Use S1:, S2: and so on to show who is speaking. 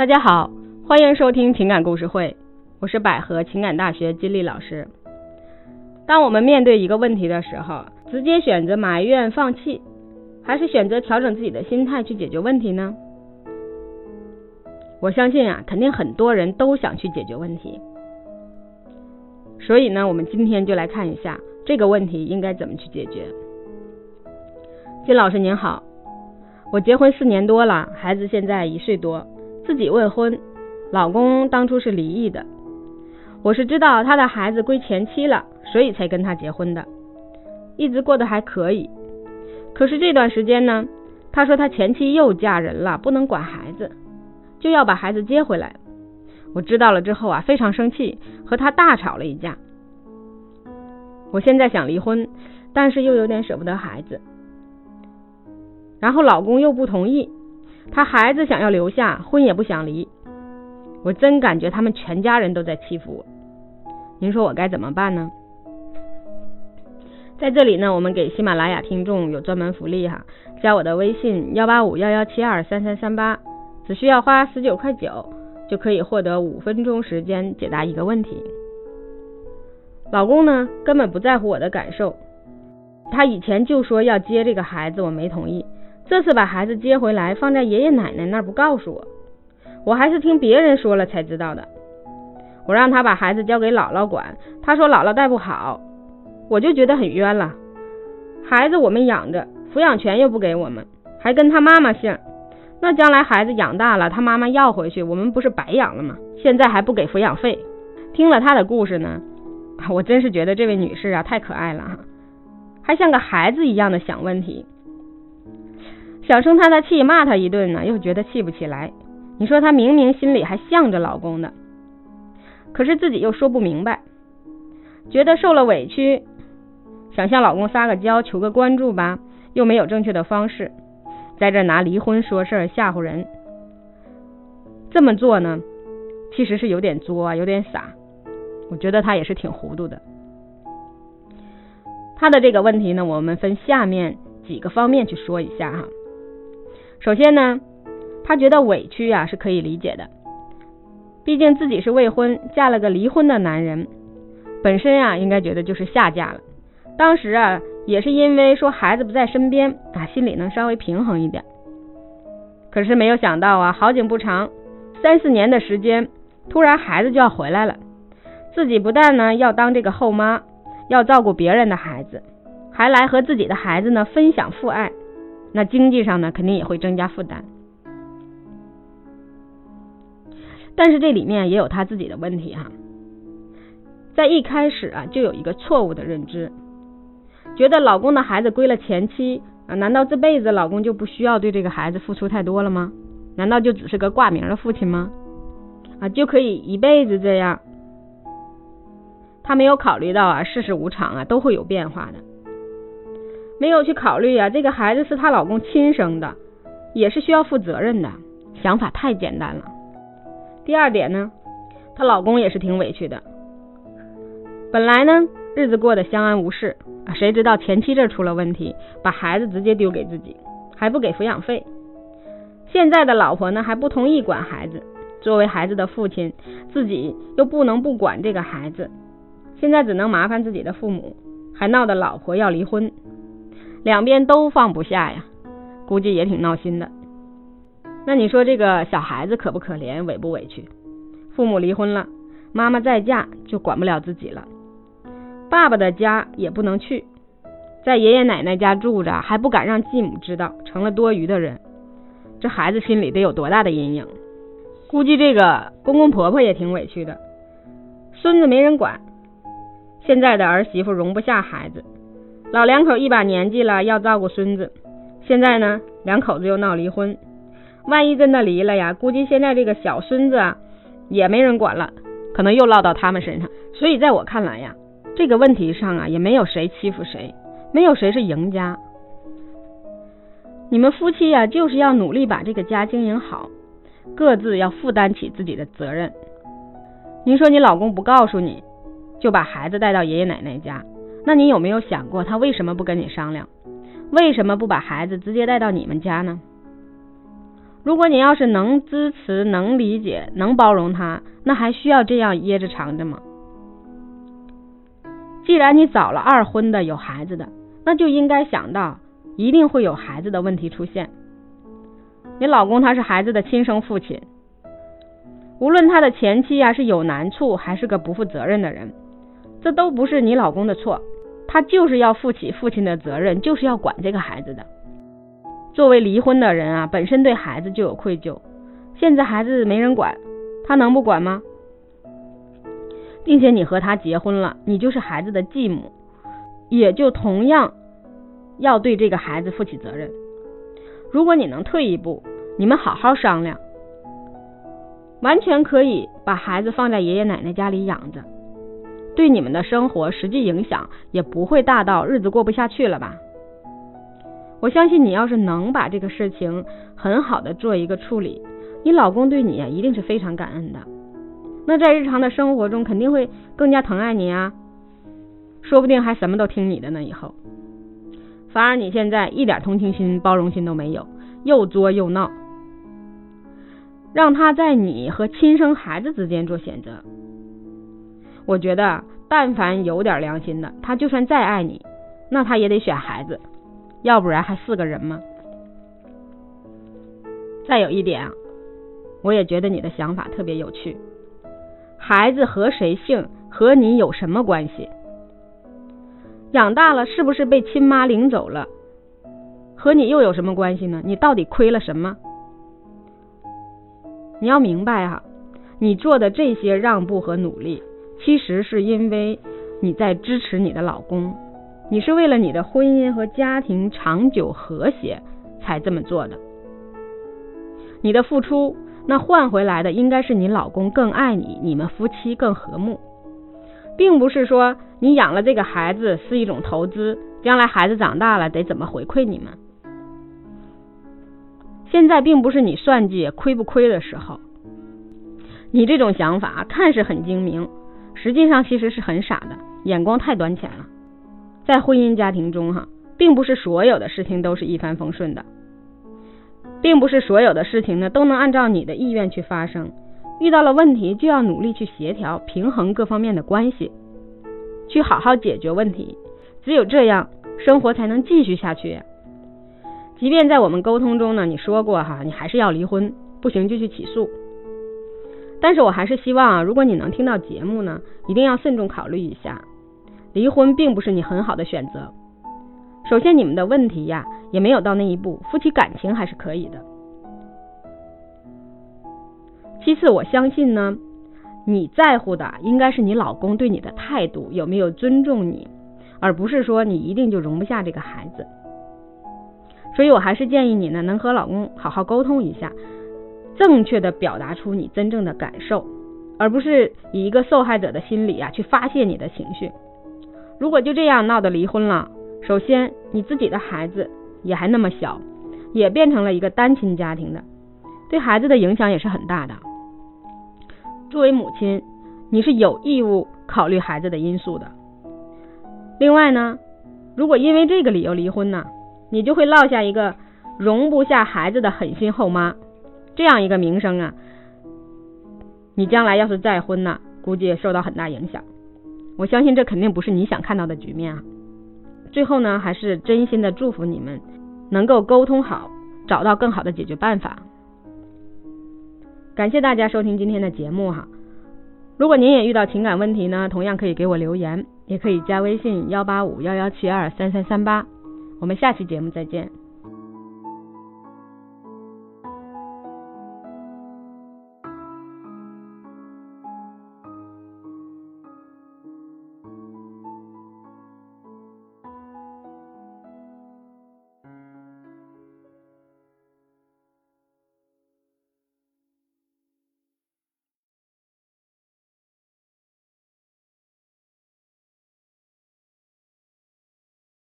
S1: 大家好，欢迎收听情感故事会，我是百合情感大学金丽老师。当我们面对一个问题的时候，直接选择埋怨放弃，还是选择调整自己的心态去解决问题呢？我相信啊，肯定很多人都想去解决问题。所以呢，我们今天就来看一下这个问题应该怎么去解决。金老师您好，我结婚四年多了，孩子现在一岁多。自己未婚，老公当初是离异的。我是知道他的孩子归前妻了，所以才跟他结婚的。一直过得还可以。可是这段时间呢，他说他前妻又嫁人了，不能管孩子，就要把孩子接回来。我知道了之后啊，非常生气，和他大吵了一架。我现在想离婚，但是又有点舍不得孩子。然后老公又不同意。他孩子想要留下，婚也不想离，我真感觉他们全家人都在欺负我。您说我该怎么办呢？在这里呢，我们给喜马拉雅听众有专门福利哈，加我的微信幺八五幺幺七二三三三八，只需要花十九块九就可以获得五分钟时间解答一个问题。老公呢，根本不在乎我的感受，他以前就说要接这个孩子，我没同意。这次把孩子接回来，放在爷爷奶奶那儿不告诉我，我还是听别人说了才知道的。我让他把孩子交给姥姥管，他说姥姥带不好，我就觉得很冤了。孩子我们养着，抚养权又不给我们，还跟他妈妈姓，那将来孩子养大了，他妈妈要回去，我们不是白养了吗？现在还不给抚养费。听了他的故事呢，我真是觉得这位女士啊太可爱了哈，还像个孩子一样的想问题。想生他的气，骂他一顿呢，又觉得气不起来。你说他明明心里还向着老公的，可是自己又说不明白，觉得受了委屈，想向老公撒个娇，求个关注吧，又没有正确的方式，在这拿离婚说事儿吓唬人。这么做呢，其实是有点作，有点傻。我觉得他也是挺糊涂的。他的这个问题呢，我们分下面几个方面去说一下哈。首先呢，她觉得委屈呀是可以理解的，毕竟自己是未婚，嫁了个离婚的男人，本身啊应该觉得就是下嫁了。当时啊也是因为说孩子不在身边啊，心里能稍微平衡一点。可是没有想到啊，好景不长，三四年的时间，突然孩子就要回来了，自己不但呢要当这个后妈，要照顾别人的孩子，还来和自己的孩子呢分享父爱。那经济上呢，肯定也会增加负担。但是这里面也有他自己的问题哈，在一开始啊，就有一个错误的认知，觉得老公的孩子归了前妻啊，难道这辈子老公就不需要对这个孩子付出太多了吗？难道就只是个挂名的父亲吗？啊，就可以一辈子这样？他没有考虑到啊，世事无常啊，都会有变化的。没有去考虑啊，这个孩子是她老公亲生的，也是需要负责任的。想法太简单了。第二点呢，她老公也是挺委屈的。本来呢，日子过得相安无事啊，谁知道前妻这出了问题，把孩子直接丢给自己，还不给抚养费。现在的老婆呢，还不同意管孩子。作为孩子的父亲，自己又不能不管这个孩子，现在只能麻烦自己的父母，还闹得老婆要离婚。两边都放不下呀，估计也挺闹心的。那你说这个小孩子可不可怜，委不委屈？父母离婚了，妈妈再嫁就管不了自己了，爸爸的家也不能去，在爷爷奶奶家住着，还不敢让继母知道，成了多余的人。这孩子心里得有多大的阴影？估计这个公公婆婆也挺委屈的，孙子没人管，现在的儿媳妇容不下孩子。老两口一把年纪了，要照顾孙子。现在呢，两口子又闹离婚。万一真的离了呀，估计现在这个小孙子啊，也没人管了，可能又落到他们身上。所以在我看来呀，这个问题上啊，也没有谁欺负谁，没有谁是赢家。你们夫妻呀，就是要努力把这个家经营好，各自要负担起自己的责任。您说你老公不告诉你，就把孩子带到爷爷奶奶家。那你有没有想过，他为什么不跟你商量？为什么不把孩子直接带到你们家呢？如果你要是能支持、能理解、能包容他，那还需要这样掖着藏着吗？既然你找了二婚的、有孩子的，那就应该想到一定会有孩子的问题出现。你老公他是孩子的亲生父亲，无论他的前妻啊是有难处，还是个不负责任的人，这都不是你老公的错，他就是要负起父亲的责任，就是要管这个孩子的。作为离婚的人啊，本身对孩子就有愧疚，现在孩子没人管，他能不管吗？并且你和他结婚了，你就是孩子的继母，也就同样要对这个孩子负起责任。如果你能退一步，你们好好商量，完全可以把孩子放在爷爷奶奶家里养着，对你们的生活实际影响也不会大到日子过不下去了吧？我相信你要是能把这个事情很好的做一个处理，你老公对你呀一定是非常感恩的。那在日常的生活中肯定会更加疼爱你啊，说不定还什么都听你的呢。以后，反而你现在一点同情心、包容心都没有，又作又闹，让他在你和亲生孩子之间做选择。我觉得，但凡有点良心的，他就算再爱你，那他也得选孩子。要不然还是个人吗？再有一点啊，我也觉得你的想法特别有趣。孩子和谁姓和你有什么关系？养大了是不是被亲妈领走了？和你又有什么关系呢？你到底亏了什么？你要明白哈，你做的这些让步和努力，其实是因为你在支持你的老公。你是为了你的婚姻和家庭长久和谐才这么做的，你的付出那换回来的应该是你老公更爱你，你们夫妻更和睦，并不是说你养了这个孩子是一种投资，将来孩子长大了得怎么回馈你们。现在并不是你算计亏不亏的时候，你这种想法看似很精明，实际上其实是很傻的，眼光太短浅了。在婚姻家庭中，哈，并不是所有的事情都是一帆风顺的，并不是所有的事情呢都能按照你的意愿去发生。遇到了问题，就要努力去协调、平衡各方面的关系，去好好解决问题。只有这样，生活才能继续下去。即便在我们沟通中呢，你说过哈，你还是要离婚，不行就去起诉。但是我还是希望啊，如果你能听到节目呢，一定要慎重考虑一下。离婚并不是你很好的选择。首先，你们的问题呀也没有到那一步，夫妻感情还是可以的。其次，我相信呢，你在乎的应该是你老公对你的态度有没有尊重你，而不是说你一定就容不下这个孩子。所以我还是建议你呢，能和老公好好沟通一下，正确的表达出你真正的感受，而不是以一个受害者的心理啊去发泄你的情绪。如果就这样闹得离婚了，首先你自己的孩子也还那么小，也变成了一个单亲家庭的，对孩子的影响也是很大的。作为母亲，你是有义务考虑孩子的因素的。另外呢，如果因为这个理由离婚呢，你就会落下一个容不下孩子的狠心后妈这样一个名声啊。你将来要是再婚呢，估计受到很大影响。我相信这肯定不是你想看到的局面啊！最后呢，还是真心的祝福你们能够沟通好，找到更好的解决办法。感谢大家收听今天的节目哈！如果您也遇到情感问题呢，同样可以给我留言，也可以加微信幺八五幺幺七二三三三八。我们下期节目再见。